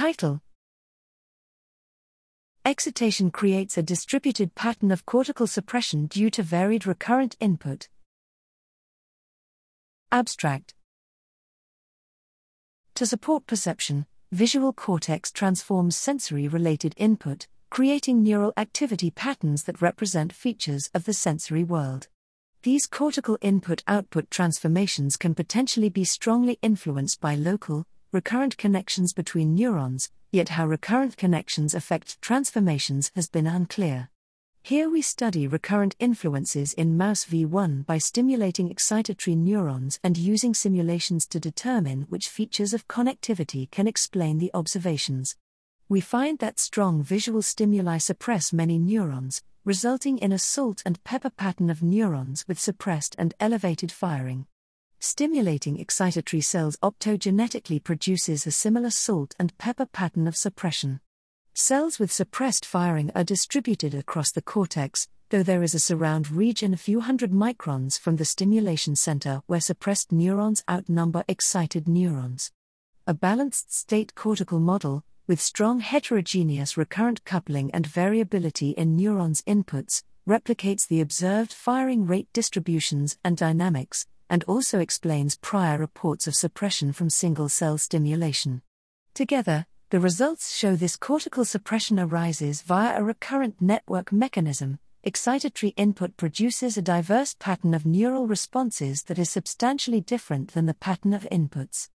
Title Excitation creates a distributed pattern of cortical suppression due to varied recurrent input. Abstract To support perception, visual cortex transforms sensory related input, creating neural activity patterns that represent features of the sensory world. These cortical input output transformations can potentially be strongly influenced by local, recurrent connections between neurons, yet how recurrent connections affect transformations has been unclear. Here we study recurrent influences in mouse V1 by stimulating excitatory neurons and using simulations to determine which features of connectivity can explain the observations. We find that strong visual stimuli suppress many neurons, resulting in a salt and pepper pattern of neurons with suppressed and elevated firing. Stimulating excitatory cells optogenetically produces a similar salt and pepper pattern of suppression. Cells with suppressed firing are distributed across the cortex, though there is a surround region a few hundred microns from the stimulation center where suppressed neurons outnumber excited neurons. A balanced state cortical model, with strong heterogeneous recurrent coupling and variability in neurons' inputs, replicates the observed firing rate distributions and dynamics, and also explains prior reports of suppression from single cell stimulation. Together, the results show this cortical suppression arises via a recurrent network mechanism. Excitatory input produces a diverse pattern of neural responses that is substantially different than the pattern of inputs.